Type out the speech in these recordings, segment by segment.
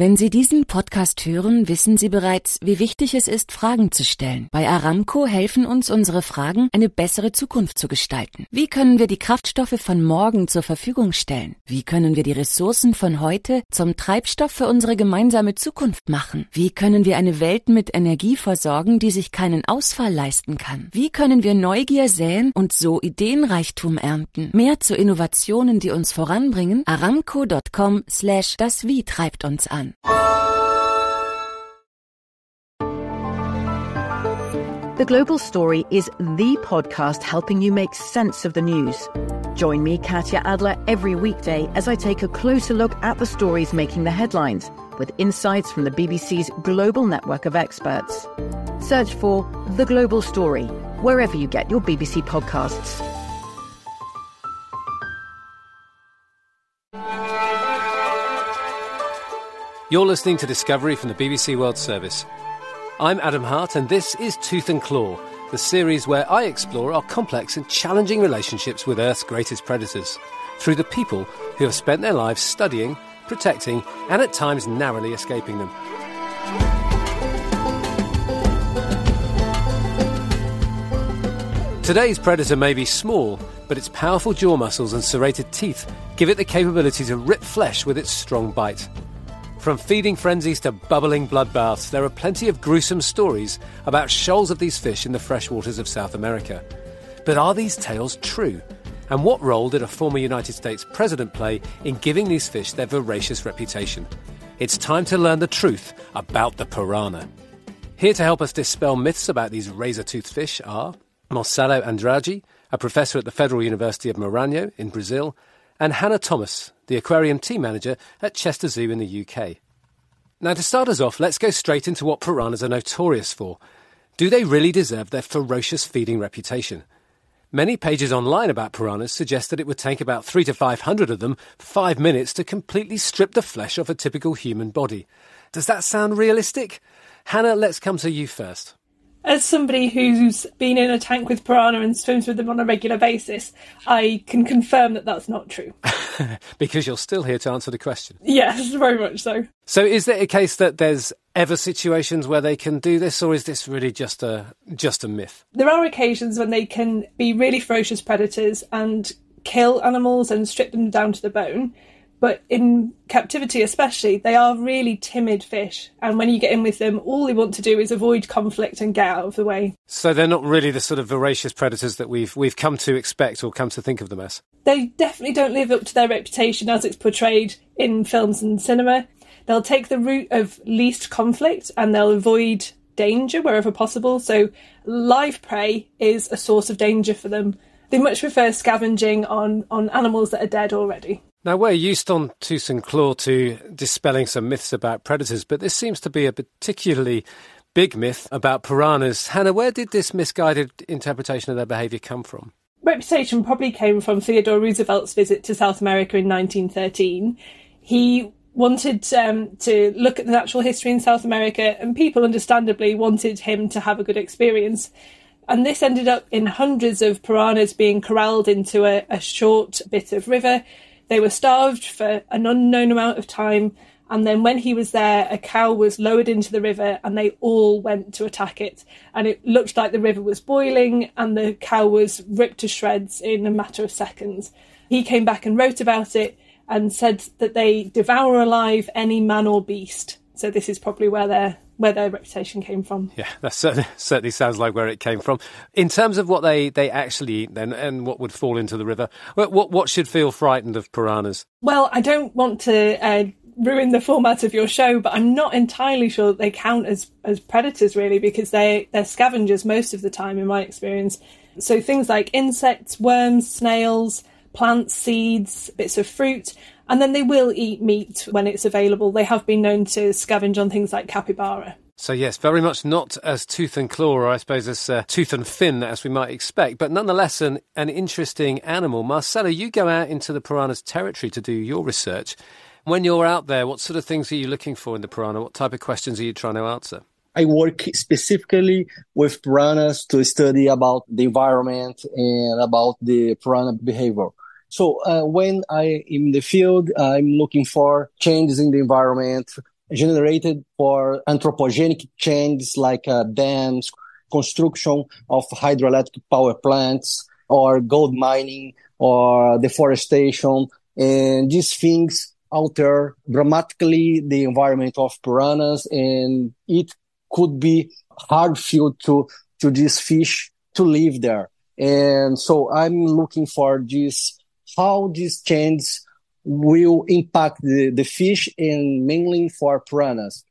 Wenn Sie diesen Podcast hören, wissen Sie bereits, wie wichtig es ist, Fragen zu stellen. Bei Aramco helfen uns unsere Fragen, eine bessere Zukunft zu gestalten. Wie können wir die Kraftstoffe von morgen zur Verfügung stellen? Wie können wir die Ressourcen von heute zum Treibstoff für unsere gemeinsame Zukunft machen? Wie können wir eine Welt mit Energie versorgen, die sich keinen Ausfall leisten kann? Wie können wir Neugier säen und so Ideenreichtum ernten? Mehr zu Innovationen, die uns voranbringen? Aramco.com slash das Wie treibt uns an. The Global Story is the podcast helping you make sense of the news. Join me, Katya Adler, every weekday as I take a closer look at the stories making the headlines with insights from the BBC's global network of experts. Search for The Global Story wherever you get your BBC podcasts. You're listening to Discovery from the BBC World Service. I'm Adam Hart, and this is Tooth and Claw, the series where I explore our complex and challenging relationships with Earth's greatest predators through the people who have spent their lives studying, protecting, and at times narrowly escaping them. Today's predator may be small, but its powerful jaw muscles and serrated teeth give it the capability to rip flesh with its strong bite. From feeding frenzies to bubbling bloodbaths, there are plenty of gruesome stories about shoals of these fish in the freshwaters of South America. But are these tales true? And what role did a former United States president play in giving these fish their voracious reputation? It's time to learn the truth about the piranha. Here to help us dispel myths about these razor toothed fish are Marcelo Andrade, a professor at the Federal University of Maranhão in Brazil, and Hannah Thomas, the aquarium team manager at Chester Zoo in the UK. Now, to start us off, let's go straight into what piranhas are notorious for. Do they really deserve their ferocious feeding reputation? Many pages online about piranhas suggest that it would take about three to five hundred of them five minutes to completely strip the flesh off a typical human body. Does that sound realistic? Hannah, let's come to you first. As somebody who's been in a tank with piranha and swims with them on a regular basis, I can confirm that that's not true. because you're still here to answer the question. Yes, very much so. So, is there a case that there's ever situations where they can do this, or is this really just a just a myth? There are occasions when they can be really ferocious predators and kill animals and strip them down to the bone. But in captivity, especially, they are really timid fish. And when you get in with them, all they want to do is avoid conflict and get out of the way. So they're not really the sort of voracious predators that we've we've come to expect or come to think of them as. They definitely don't live up to their reputation as it's portrayed in films and cinema. They'll take the route of least conflict and they'll avoid danger wherever possible. So live prey is a source of danger for them. They much prefer scavenging on, on animals that are dead already. Now, we're used on Tooth and Claw to dispelling some myths about predators, but this seems to be a particularly big myth about piranhas. Hannah, where did this misguided interpretation of their behaviour come from? Reputation probably came from Theodore Roosevelt's visit to South America in 1913. He wanted um, to look at the natural history in South America, and people understandably wanted him to have a good experience. And this ended up in hundreds of piranhas being corralled into a, a short bit of river they were starved for an unknown amount of time. And then when he was there, a cow was lowered into the river and they all went to attack it. And it looked like the river was boiling and the cow was ripped to shreds in a matter of seconds. He came back and wrote about it and said that they devour alive any man or beast. So this is probably where their where their reputation came from. Yeah, that certainly, certainly sounds like where it came from. In terms of what they, they actually eat, then, and what would fall into the river, what what, should feel frightened of piranhas? Well, I don't want to. Uh, ruin the format of your show, but I'm not entirely sure that they count as as predators really because they they're scavengers most of the time in my experience. So things like insects, worms, snails, plants, seeds, bits of fruit, and then they will eat meat when it's available. They have been known to scavenge on things like capybara. So yes, very much not as tooth and claw, or I suppose as uh, tooth and fin as we might expect, but nonetheless an, an interesting animal. Marcelo, you go out into the piranha's territory to do your research. When you're out there, what sort of things are you looking for in the piranha? What type of questions are you trying to answer? I work specifically with piranhas to study about the environment and about the piranha behavior. So uh, when I am in the field, I'm looking for changes in the environment generated for anthropogenic changes like uh, dams, construction of hydroelectric power plants, or gold mining, or deforestation, and these things alter dramatically the environment of piranhas, and it could be hard field to to these fish to live there. And so I'm looking for this how these changes will impact the, the fish and mainly for piranhas.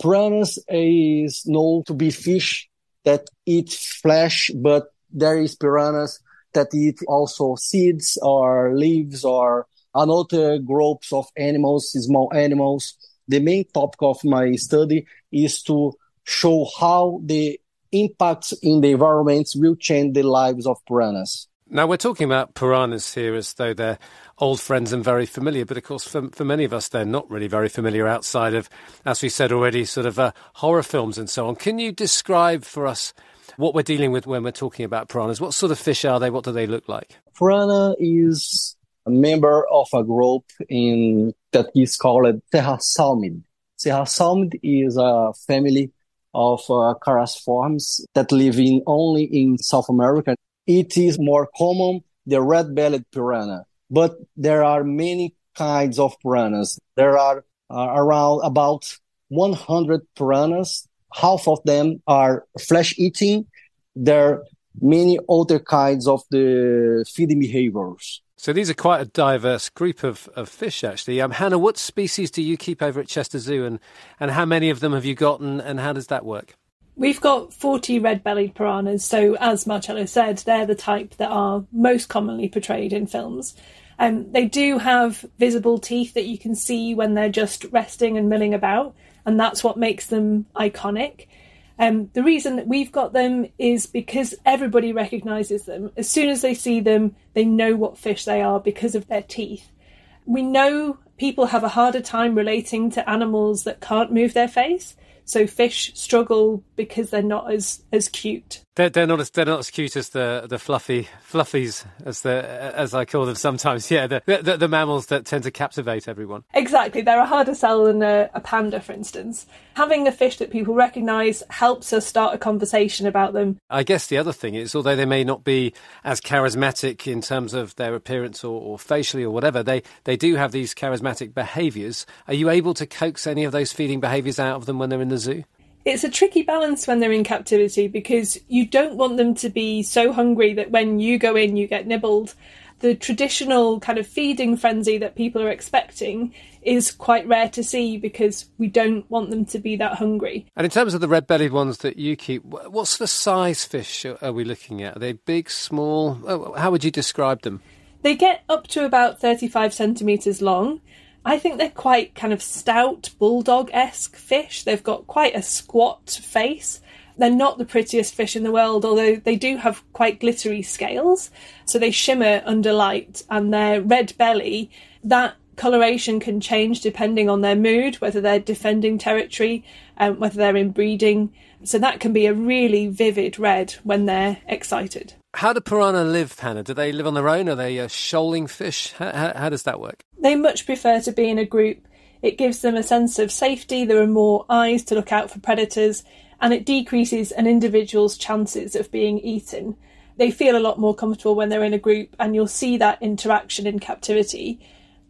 Piranhas is known to be fish that eat flesh, but there is piranhas that eat also seeds or leaves or another groups of animals, small animals. The main topic of my study is to show how the impacts in the environments will change the lives of piranhas. Now, we're talking about piranhas here as though they're old friends and very familiar, but of course, for, for many of us, they're not really very familiar outside of, as we said already, sort of uh, horror films and so on. Can you describe for us what we're dealing with when we're talking about piranhas? What sort of fish are they? What do they look like? Piranha is a member of a group in that is called Serrasalmid. Serrasalmid is a family of uh, characiformes that live in only in South America. It is more common the red-bellied piranha, but there are many kinds of piranhas. There are uh, around about 100 piranhas. Half of them are flesh-eating. There are many other kinds of the feeding behaviors. So these are quite a diverse group of, of fish, actually. Um, Hannah, what species do you keep over at Chester Zoo, and, and how many of them have you got, and, and how does that work? We've got 40 red bellied piranhas, so as Marcelo said, they're the type that are most commonly portrayed in films. Um, they do have visible teeth that you can see when they're just resting and milling about, and that's what makes them iconic. Um, the reason that we've got them is because everybody recognises them. As soon as they see them, they know what fish they are because of their teeth. We know people have a harder time relating to animals that can't move their face. So fish struggle because they're not as as cute. They're, they're not as they're not as cute as the the fluffy fluffies as the as I call them sometimes. Yeah, the the, the mammals that tend to captivate everyone. Exactly, they're a harder sell than a, a panda, for instance. Having a fish that people recognise helps us start a conversation about them. I guess the other thing is, although they may not be as charismatic in terms of their appearance or, or facially or whatever, they they do have these charismatic behaviours. Are you able to coax any of those feeding behaviours out of them when they're in the zoo? It's a tricky balance when they're in captivity because you don't want them to be so hungry that when you go in, you get nibbled. The traditional kind of feeding frenzy that people are expecting is quite rare to see because we don't want them to be that hungry. And in terms of the red bellied ones that you keep, what's the size fish are we looking at? Are they big, small? Oh, how would you describe them? They get up to about 35 centimetres long. I think they're quite kind of stout, bulldog esque fish. They've got quite a squat face. They're not the prettiest fish in the world, although they do have quite glittery scales. So they shimmer under light, and their red belly, that coloration can change depending on their mood, whether they're defending territory, um, whether they're in breeding. So that can be a really vivid red when they're excited. How do piranha live, Hannah? Do they live on their own? Are they shoaling fish? How, how, how does that work? They much prefer to be in a group. It gives them a sense of safety, there are more eyes to look out for predators, and it decreases an individual's chances of being eaten. They feel a lot more comfortable when they're in a group, and you'll see that interaction in captivity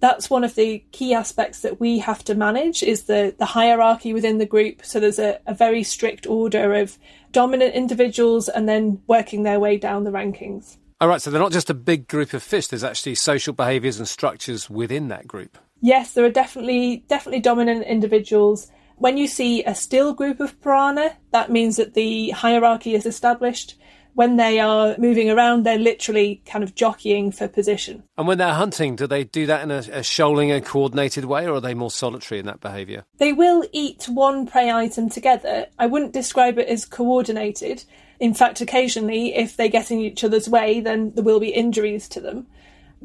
that's one of the key aspects that we have to manage is the, the hierarchy within the group. So there's a, a very strict order of dominant individuals and then working their way down the rankings. All right, so they're not just a big group of fish, there's actually social behaviours and structures within that group. Yes, there are definitely definitely dominant individuals. When you see a still group of piranha, that means that the hierarchy is established when they are moving around, they're literally kind of jockeying for position. And when they're hunting, do they do that in a, a shoaling and coordinated way, or are they more solitary in that behaviour? They will eat one prey item together. I wouldn't describe it as coordinated. In fact, occasionally, if they get in each other's way, then there will be injuries to them.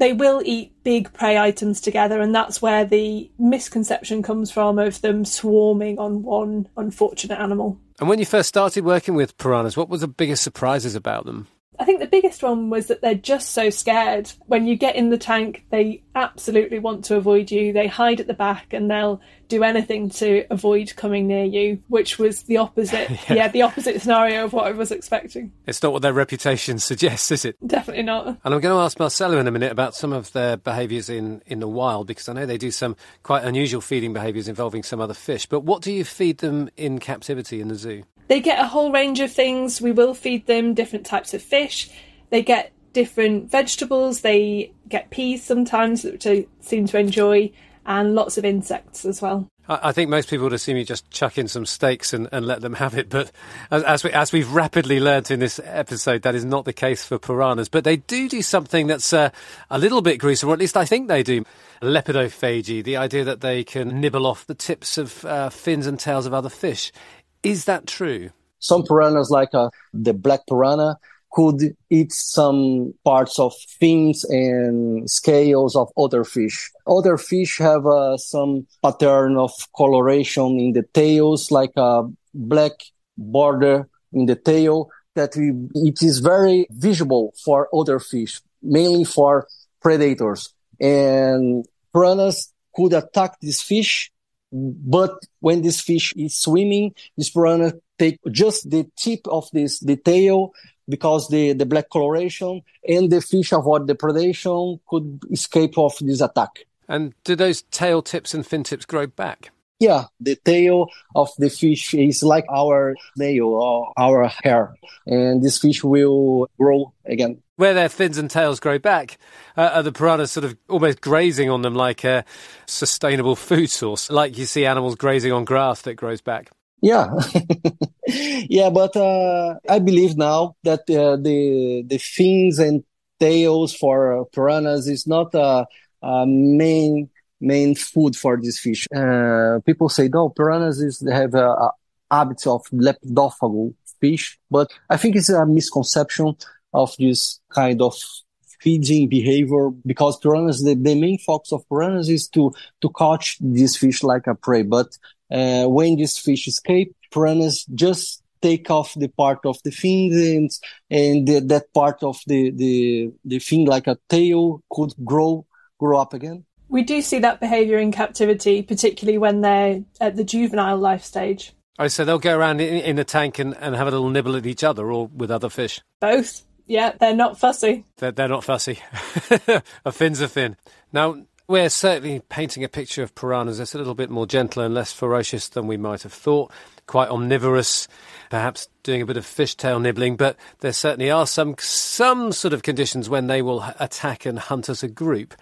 they will eat big prey items together, and that's where the misconception comes from of them swarming on one unfortunate animal. And when you first started working with piranhas, what were the biggest surprises about them? I think the biggest one was that they're just so scared. When you get in the tank, they absolutely want to avoid you. They hide at the back and they'll do anything to avoid coming near you, which was the opposite. yeah. yeah. the opposite scenario of what I was expecting. It's not what their reputation suggests, is it? Definitely not. And I'm going to ask Marcelo in a minute about some of their behaviours in, in the wild because I know they do some quite unusual feeding behaviours involving some other fish. But what do you feed them in captivity in the zoo? They get a whole range of things. We will feed them different types of fish. They get different vegetables. They get peas sometimes, which they seem to enjoy, and lots of insects as well. I think most people would assume you just chuck in some steaks and, and let them have it, but as, as, we, as we've rapidly learnt in this episode, that is not the case for piranhas. But they do do something that's uh, a little bit gruesome, or at least I think they do. Lepidophagy, the idea that they can nibble off the tips of uh, fins and tails of other fish. Is that true? Some piranhas, like uh, the black piranha, could eat some parts of fins and scales of other fish. Other fish have uh, some pattern of coloration in the tails, like a black border in the tail that we, it is very visible for other fish, mainly for predators. And piranhas could attack this fish but when this fish is swimming, this piranha take just the tip of this the tail because the, the black coloration and the fish avoid the predation could escape of this attack. And do those tail tips and fin tips grow back? Yeah, the tail of the fish is like our nail or our hair, and this fish will grow again. Where their fins and tails grow back, uh, are the piranhas sort of almost grazing on them like a sustainable food source, like you see animals grazing on grass that grows back? Yeah, yeah, but uh, I believe now that uh, the the fins and tails for piranhas is not a, a main main food for this fish. Uh, people say, no, piranhas is, have a, a habits of lepidophago fish, but I think it's a misconception of this kind of feeding behavior because piranhas, the, the main focus of piranhas is to, to catch this fish like a prey. But, uh, when this fish escape, piranhas just take off the part of the fins and, and the, that part of the, the, the fin like a tail could grow, grow up again. We do see that behaviour in captivity, particularly when they're at the juvenile life stage. Oh, so they'll go around in, in the tank and, and have a little nibble at each other or with other fish? Both. Yeah, they're not fussy. They're, they're not fussy. a fin's a fin. Now, we're certainly painting a picture of piranhas that's a little bit more gentle and less ferocious than we might have thought. Quite omnivorous, perhaps doing a bit of fishtail nibbling, but there certainly are some some sort of conditions when they will attack and hunt as a group.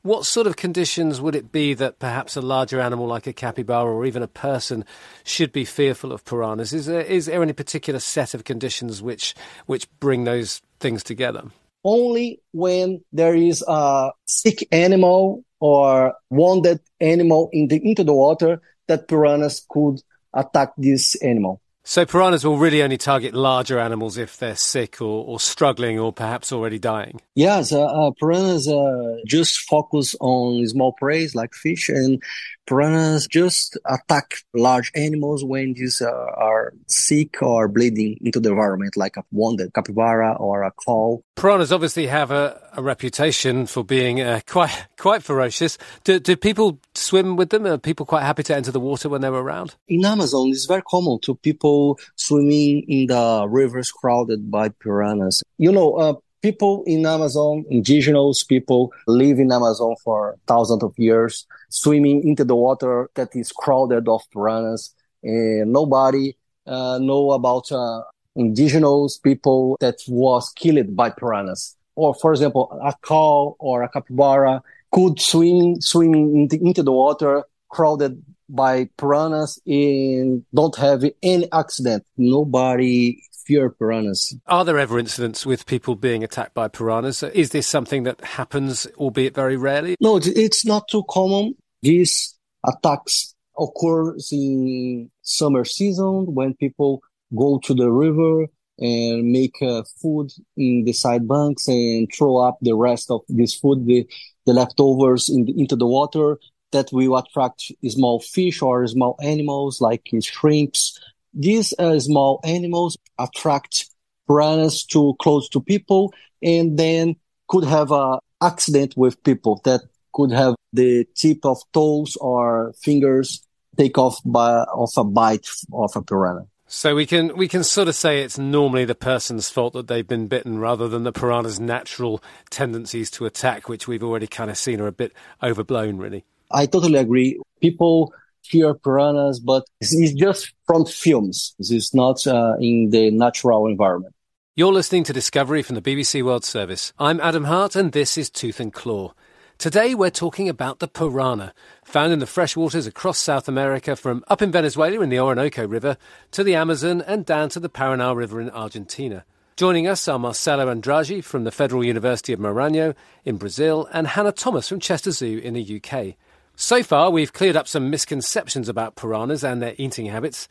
What sort of conditions would it be that perhaps a larger animal like a capybara or even a person should be fearful of piranhas? Is there, is there any particular set of conditions which, which bring those things together? Only when there is a sick animal or wounded animal in the, into the water that piranhas could attack this animal. So piranhas will really only target larger animals if they're sick or, or struggling or perhaps already dying. Yes, uh, uh, piranhas uh, just focus on small prey like fish, and piranhas just attack large animals when these uh, are sick or bleeding into the environment, like a wounded capybara or a cow. Piranhas obviously have a, a reputation for being uh, quite quite ferocious. Do, do people swim with them? Are people quite happy to enter the water when they're around? In Amazon, it's very common to people swimming in the rivers crowded by piranhas. You know, uh, people in Amazon, indigenous people live in Amazon for thousands of years, swimming into the water that is crowded of piranhas, and nobody uh, know about uh, indigenous people that was killed by piranhas. Or, for example, a cow or a capybara could swim swimming into the water crowded by piranhas and don't have any accident. Nobody fear piranhas. Are there ever incidents with people being attacked by piranhas? Is this something that happens, albeit very rarely? No, it's not too common. These attacks occur in summer season when people go to the river and make uh, food in the side banks and throw up the rest of this food, the, the leftovers in the, into the water that will attract small fish or small animals like shrimps. These uh, small animals attract piranhas too close to people and then could have a accident with people that could have the tip of toes or fingers take off by of a bite of a piranha. So we can we can sort of say it's normally the person's fault that they've been bitten rather than the piranha's natural tendencies to attack, which we've already kind of seen are a bit overblown, really. I totally agree. People fear piranhas, but it's just from films. It's not uh, in the natural environment. You're listening to Discovery from the BBC World Service. I'm Adam Hart, and this is Tooth and Claw. Today we're talking about the piranha, found in the freshwaters across South America from up in Venezuela in the Orinoco River to the Amazon and down to the Paraná River in Argentina. Joining us are Marcelo Andrade from the Federal University of Maranhão in Brazil and Hannah Thomas from Chester Zoo in the UK. So far, we've cleared up some misconceptions about piranhas and their eating habits.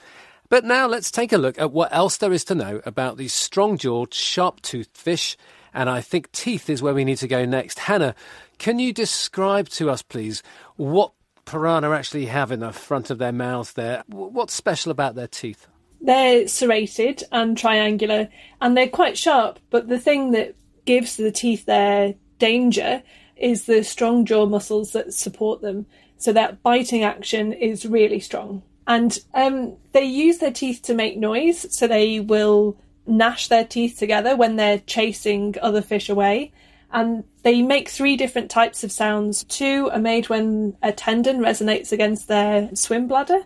But now let's take a look at what else there is to know about these strong jawed, sharp toothed fish. And I think teeth is where we need to go next. Hannah, can you describe to us, please, what piranha actually have in the front of their mouths there? What's special about their teeth? They're serrated and triangular, and they're quite sharp. But the thing that gives the teeth their danger is the strong jaw muscles that support them. So that biting action is really strong. And um, they use their teeth to make noise. So they will gnash their teeth together when they're chasing other fish away and they make three different types of sounds. Two are made when a tendon resonates against their swim bladder,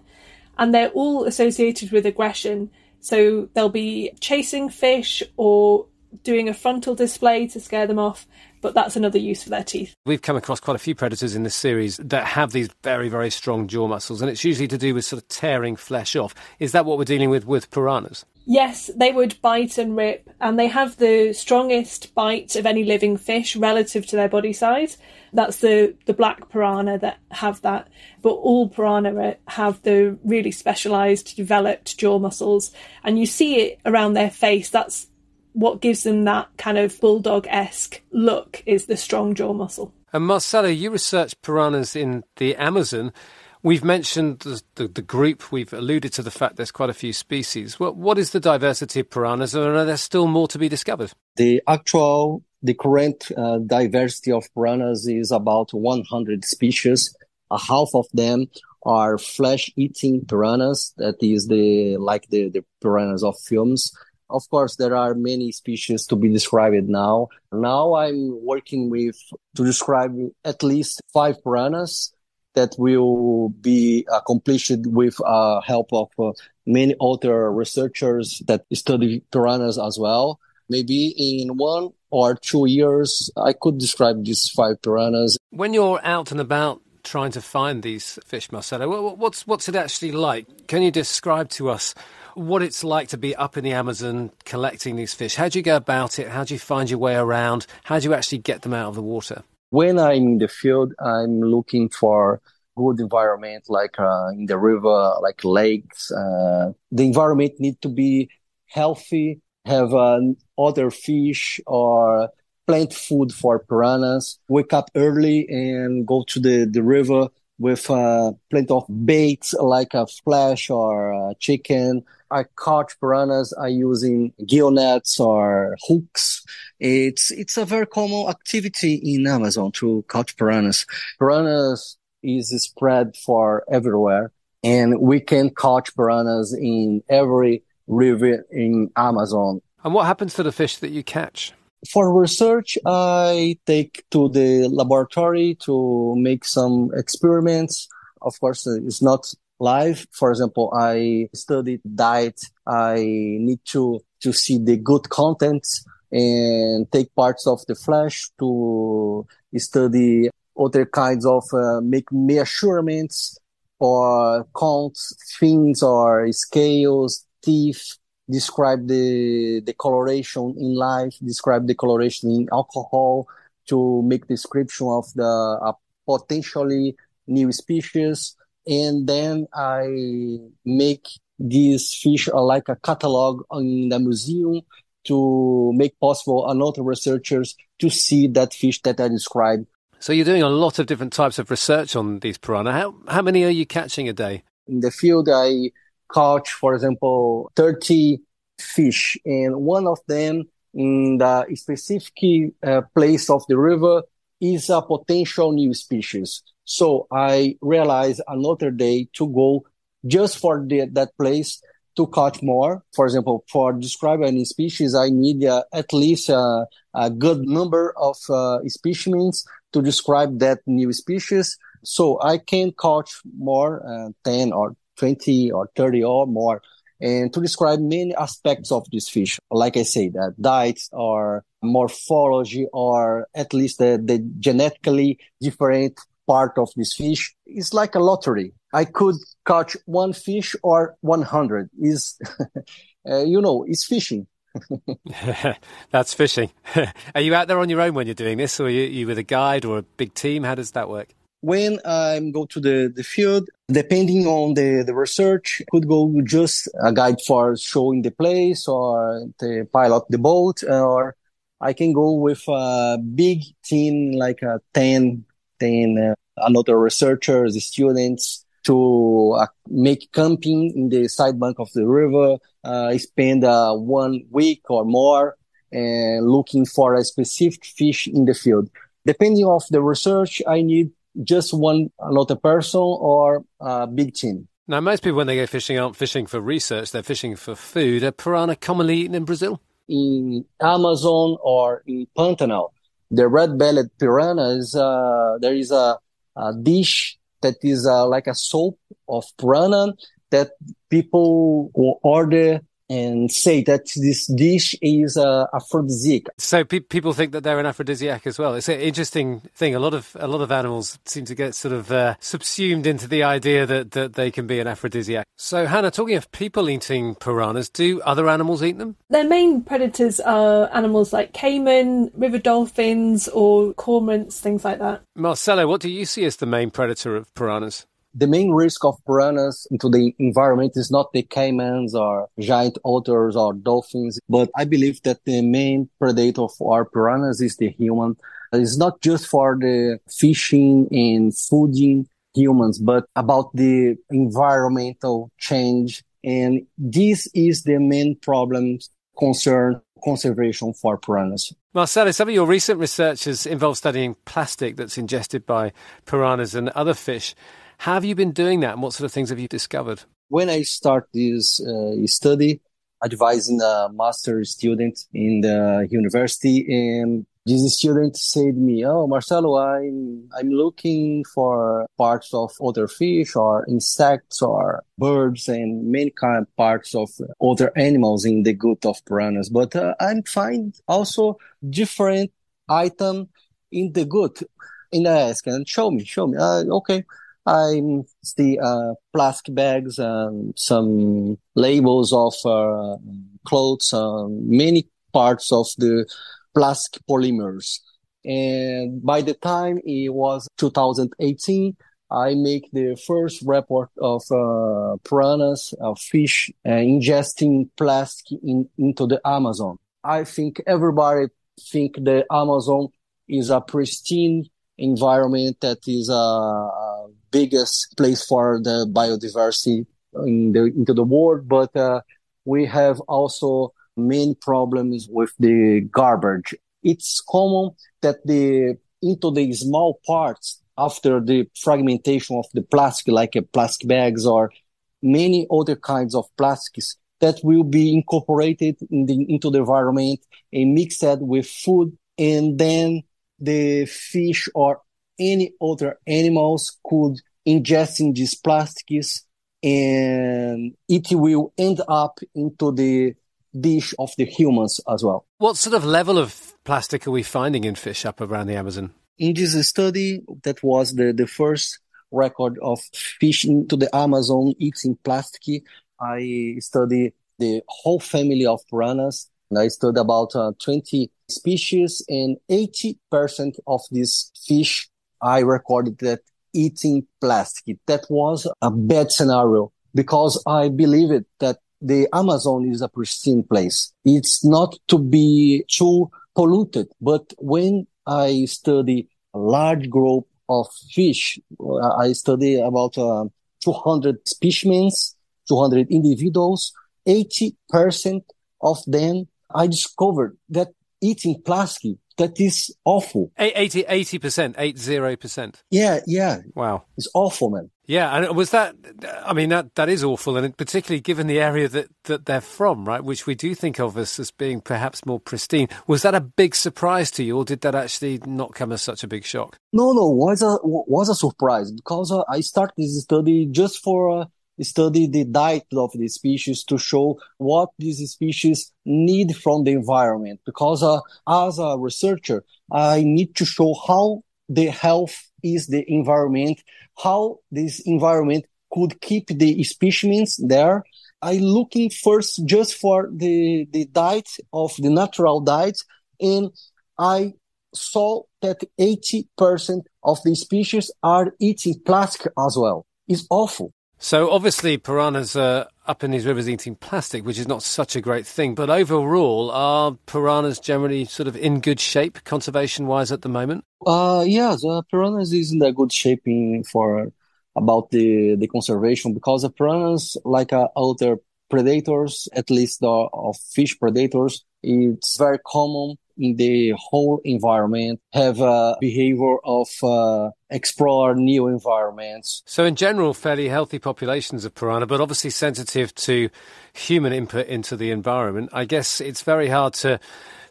and they're all associated with aggression. So they'll be chasing fish or doing a frontal display to scare them off, but that's another use for their teeth. We've come across quite a few predators in this series that have these very, very strong jaw muscles, and it's usually to do with sort of tearing flesh off. Is that what we're dealing with with piranhas? Yes, they would bite and rip, and they have the strongest bite of any living fish relative to their body size. That's the, the black piranha that have that, but all piranha have the really specialised, developed jaw muscles, and you see it around their face. That's what gives them that kind of bulldog esque look, is the strong jaw muscle. And Marcelo, you research piranhas in the Amazon. We've mentioned the, the, the, group, we've alluded to the fact there's quite a few species. What, what is the diversity of piranhas, and are there still more to be discovered? The actual, the current uh, diversity of piranhas is about 100 species. A half of them are flesh-eating piranhas. That is the like the, the piranhas of films. Of course, there are many species to be described now. Now I'm working with to describe at least five piranhas that will be accomplished with uh, help of uh, many other researchers that study piranhas as well. Maybe in one or two years, I could describe these five piranhas. When you're out and about trying to find these fish, Marcelo, what's what's it actually like? Can you describe to us what it's like to be up in the Amazon collecting these fish? How do you go about it? How do you find your way around? How do you actually get them out of the water? when I'm in the field, I'm looking for good environment, like uh, in the river, like lakes. Uh, the environment need to be healthy, have uh, other fish or plant food for piranhas. Wake up early and go to the, the river with uh, plenty of baits like a flash or a chicken. I catch piranhas. I using gill nets or hooks. It's it's a very common activity in Amazon to catch piranhas. Piranhas is spread for everywhere, and we can catch piranhas in every river in Amazon. And what happens to the fish that you catch? for research, I take to the laboratory to make some experiments. Of course, it's not live. For example, I studied diet. I need to, to see the gut content and take parts of the flesh to study other kinds of uh, make measurements or counts things or scales, teeth, describe the, the coloration in life, describe the coloration in alcohol to make description of the uh, potentially new species. And then I make these fish are like a catalog in the museum to make possible another researchers to see that fish that I described. So you're doing a lot of different types of research on these piranha. How, how many are you catching a day? In the field, I catch, for example, 30 fish and one of them in the specific uh, place of the river is a potential new species. So I realized another day to go just for the, that place to catch more. For example, for describe any species, I need uh, at least uh, a good number of uh, specimens to describe that new species. So I can catch more, uh, 10 or 20 or 30 or more and to describe many aspects of this fish. Like I say, that diet or morphology or at least the, the genetically different part of this fish is like a lottery. I could catch one fish or 100 is, uh, you know, it's fishing. That's fishing. are you out there on your own when you're doing this or are you, are you with a guide or a big team? How does that work? when I go to the, the field, depending on the, the research, could go just a guide for showing the place or the pilot the boat, or I can go with a big team, like a 10, 10 uh, another researchers, students to uh, make camping in the side bank of the river, uh, spend uh, one week or more and looking for a specific fish in the field. Depending of the research, I need just one another person or a big team. Now, most people, when they go fishing, aren't fishing for research, they're fishing for food. Are piranha commonly eaten in Brazil? In Amazon or in Pantanal, the red-bellied piranha is, uh, there is a, a dish that is uh, like a soup of piranha that people order and say that this dish is uh, aphrodisiac. So pe- people think that they're an aphrodisiac as well. It's an interesting thing. A lot of a lot of animals seem to get sort of uh, subsumed into the idea that, that they can be an aphrodisiac. So Hannah, talking of people eating piranhas, do other animals eat them? Their main predators are animals like caiman, river dolphins, or cormorants, things like that. Marcelo, what do you see as the main predator of piranhas? The main risk of piranhas into the environment is not the caimans or giant otters or dolphins, but I believe that the main predator for our piranhas is the human. It's not just for the fishing and fooding humans, but about the environmental change. And this is the main problem concern conservation for piranhas. Marcelo, some of your recent research has involved studying plastic that's ingested by piranhas and other fish. Have you been doing that and what sort of things have you discovered? When I start this uh, study, advising a master student in the university and this student said to me, "Oh, Marcelo, I'm I'm looking for parts of other fish or insects or birds and many kind of parts of other animals in the gut of piranhas, but uh, I'm find also different item in the gut." And I asked, "And show me, show me." Uh, okay, I see uh, plastic bags, and some labels of uh, clothes, um, many parts of the plastic polymers. And by the time it was 2018, I make the first report of uh, piranhas, of fish, uh, ingesting plastic in, into the Amazon. I think everybody think the Amazon is a pristine environment that is a, a biggest place for the biodiversity in the into the world, but uh, we have also many problems with the garbage. It's common that the into the small parts after the fragmentation of the plastic, like uh, plastic bags or many other kinds of plastics that will be incorporated in the, into the environment and mixed with food. And then the fish or any other animals could ingesting these plastics and it will end up into the dish of the humans as well. What sort of level of plastic are we finding in fish up around the Amazon? In this study, that was the, the first record of fish into the Amazon eating plastic. I studied the whole family of piranhas. I studied about uh, 20 species and 80% of these fish I recorded that eating plastic. That was a bad scenario because I believe it that the Amazon is a pristine place. It's not to be too polluted, but when I study a large group of fish, I study about uh, 200 specimens, 200 individuals, 80% of them, I discovered that eating plastic that is awful. 80, 80%, 80%. Yeah, yeah. Wow. It's awful, man. Yeah, and was that, I mean, that, that is awful, and particularly given the area that, that they're from, right, which we do think of as, as being perhaps more pristine. Was that a big surprise to you, or did that actually not come as such a big shock? No, no, was a, was a surprise, because uh, I started this study just for uh, study the diet of the species to show what these species need from the environment. Because uh, as a researcher, I need to show how the health is the environment, how this environment could keep the specimens there. I looking first just for the, the diet of the natural diet and I saw that 80% of the species are eating plastic as well. It's awful. So obviously piranhas are up in these rivers eating plastic, which is not such a great thing. But overall, are piranhas generally sort of in good shape conservation wise at the moment? Uh, yes, uh, piranhas is in a good shape in, for about the, the conservation because the piranhas, like uh, other predators, at least the of fish predators, it's very common in the whole environment have a behavior of uh, explore new environments. So, in general, fairly healthy populations of piranha, but obviously sensitive to human input into the environment. I guess it's very hard to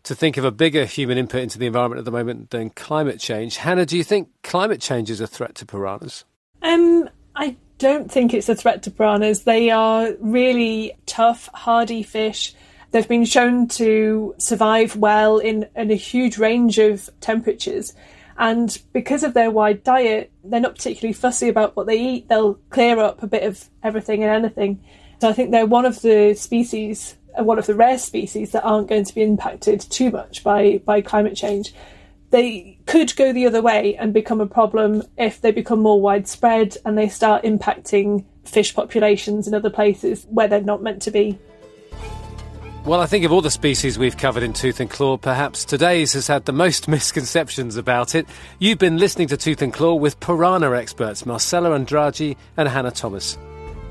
to think of a bigger human input into the environment at the moment than climate change. Hannah, do you think climate change is a threat to piranhas? Um, I don't think it's a threat to piranhas. They are really tough, hardy fish They've been shown to survive well in, in a huge range of temperatures. And because of their wide diet, they're not particularly fussy about what they eat. They'll clear up a bit of everything and anything. So I think they're one of the species, uh, one of the rare species that aren't going to be impacted too much by, by climate change. They could go the other way and become a problem if they become more widespread and they start impacting fish populations in other places where they're not meant to be. Well, I think of all the species we've covered in Tooth and Claw, perhaps today's has had the most misconceptions about it. You've been listening to Tooth and Claw with piranha experts Marcelo Andrade and Hannah Thomas.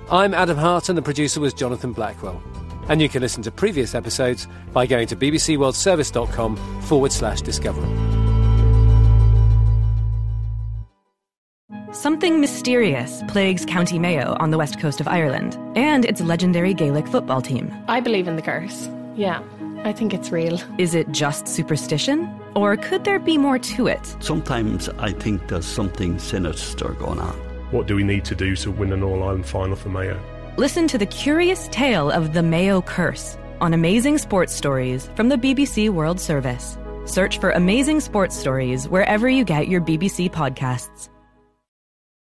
I'm Adam Hart and the producer was Jonathan Blackwell. And you can listen to previous episodes by going to bbcworldservice.com forward slash discovery. Something mysterious plagues County Mayo on the west coast of Ireland and its legendary Gaelic football team. I believe in the curse. Yeah, I think it's real. Is it just superstition? Or could there be more to it? Sometimes I think there's something sinister going on. What do we need to do to win an All Ireland final for Mayo? Listen to the curious tale of the Mayo curse on Amazing Sports Stories from the BBC World Service. Search for Amazing Sports Stories wherever you get your BBC podcasts.